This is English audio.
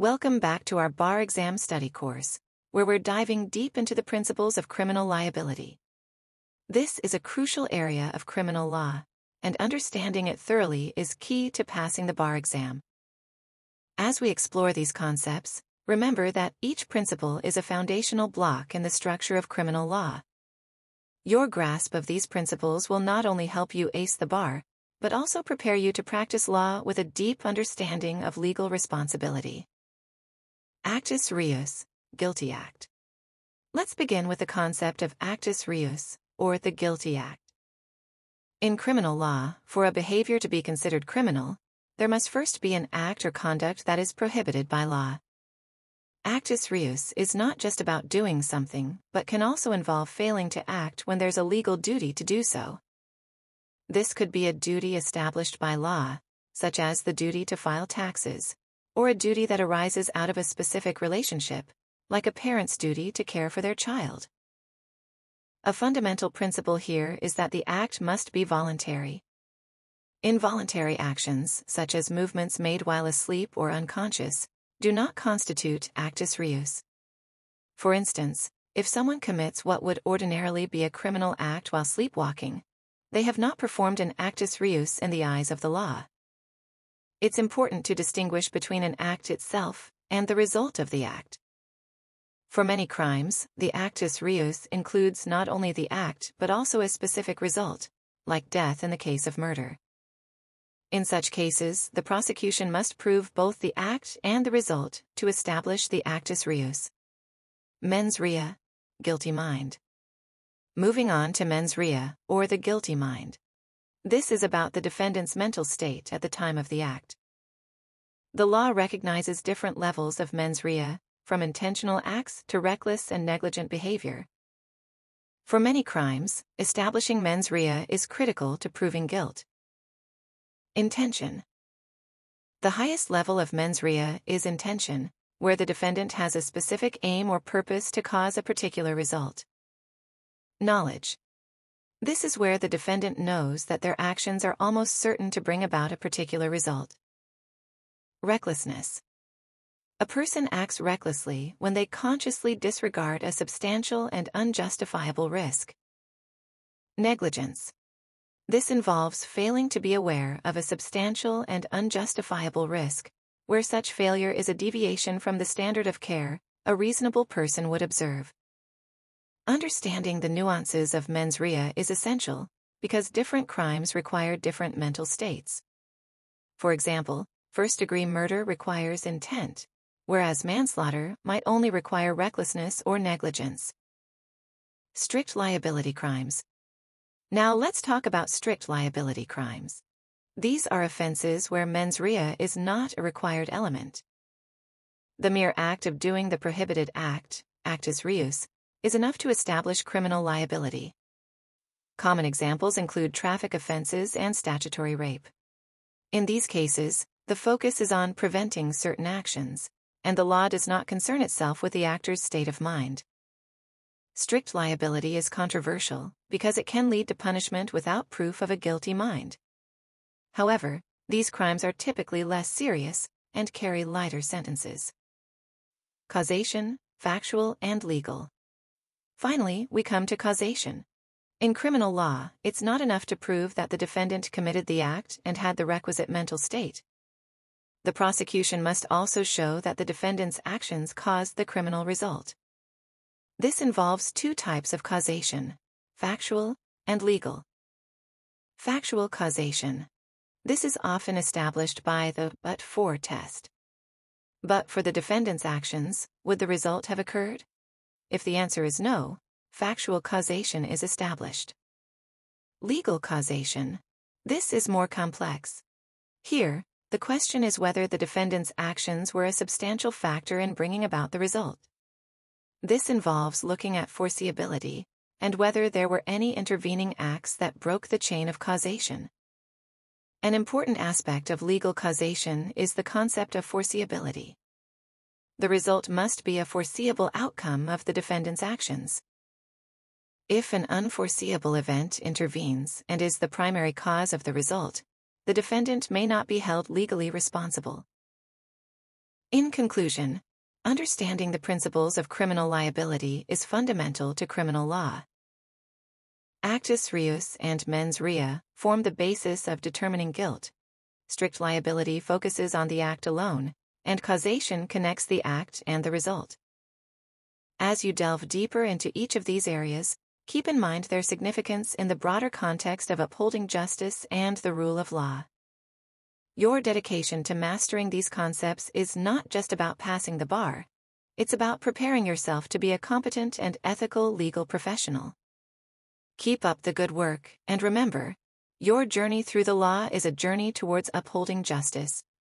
Welcome back to our bar exam study course, where we're diving deep into the principles of criminal liability. This is a crucial area of criminal law, and understanding it thoroughly is key to passing the bar exam. As we explore these concepts, remember that each principle is a foundational block in the structure of criminal law. Your grasp of these principles will not only help you ace the bar, but also prepare you to practice law with a deep understanding of legal responsibility. Actus reus, Guilty Act. Let's begin with the concept of actus reus, or the Guilty Act. In criminal law, for a behavior to be considered criminal, there must first be an act or conduct that is prohibited by law. Actus reus is not just about doing something, but can also involve failing to act when there's a legal duty to do so. This could be a duty established by law, such as the duty to file taxes, or a duty that arises out of a specific relationship, like a parent's duty to care for their child. A fundamental principle here is that the act must be voluntary. Involuntary actions, such as movements made while asleep or unconscious, do not constitute actus reus. For instance, if someone commits what would ordinarily be a criminal act while sleepwalking, they have not performed an actus reus in the eyes of the law. It's important to distinguish between an act itself and the result of the act. For many crimes, the actus reus includes not only the act but also a specific result, like death in the case of murder. In such cases, the prosecution must prove both the act and the result to establish the actus reus. Mens rea, guilty mind. Moving on to mens rea, or the guilty mind. This is about the defendant's mental state at the time of the act. The law recognizes different levels of mens rea, from intentional acts to reckless and negligent behavior. For many crimes, establishing mens rea is critical to proving guilt. Intention. The highest level of mens rea is intention, where the defendant has a specific aim or purpose to cause a particular result. Knowledge. This is where the defendant knows that their actions are almost certain to bring about a particular result. Recklessness. A person acts recklessly when they consciously disregard a substantial and unjustifiable risk. Negligence. This involves failing to be aware of a substantial and unjustifiable risk, where such failure is a deviation from the standard of care a reasonable person would observe. Understanding the nuances of mens rea is essential because different crimes require different mental states. For example, first degree murder requires intent, whereas manslaughter might only require recklessness or negligence. Strict liability crimes. Now let's talk about strict liability crimes. These are offenses where mens rea is not a required element. The mere act of doing the prohibited act, actus reus, is enough to establish criminal liability. Common examples include traffic offenses and statutory rape. In these cases, the focus is on preventing certain actions, and the law does not concern itself with the actor's state of mind. Strict liability is controversial because it can lead to punishment without proof of a guilty mind. However, these crimes are typically less serious and carry lighter sentences. Causation, factual, and legal. Finally, we come to causation. In criminal law, it's not enough to prove that the defendant committed the act and had the requisite mental state. The prosecution must also show that the defendant's actions caused the criminal result. This involves two types of causation factual and legal. Factual causation. This is often established by the but for test. But for the defendant's actions, would the result have occurred? If the answer is no, factual causation is established. Legal causation. This is more complex. Here, The question is whether the defendant's actions were a substantial factor in bringing about the result. This involves looking at foreseeability and whether there were any intervening acts that broke the chain of causation. An important aspect of legal causation is the concept of foreseeability. The result must be a foreseeable outcome of the defendant's actions. If an unforeseeable event intervenes and is the primary cause of the result, the defendant may not be held legally responsible. In conclusion, understanding the principles of criminal liability is fundamental to criminal law. Actus reus and mens rea form the basis of determining guilt. Strict liability focuses on the act alone, and causation connects the act and the result. As you delve deeper into each of these areas, keep in mind their significance in the broader context of upholding justice and the rule of law. Your dedication to mastering these concepts is not just about passing the bar, it's about preparing yourself to be a competent and ethical legal professional. Keep up the good work, and remember, your journey through the law is a journey towards upholding justice.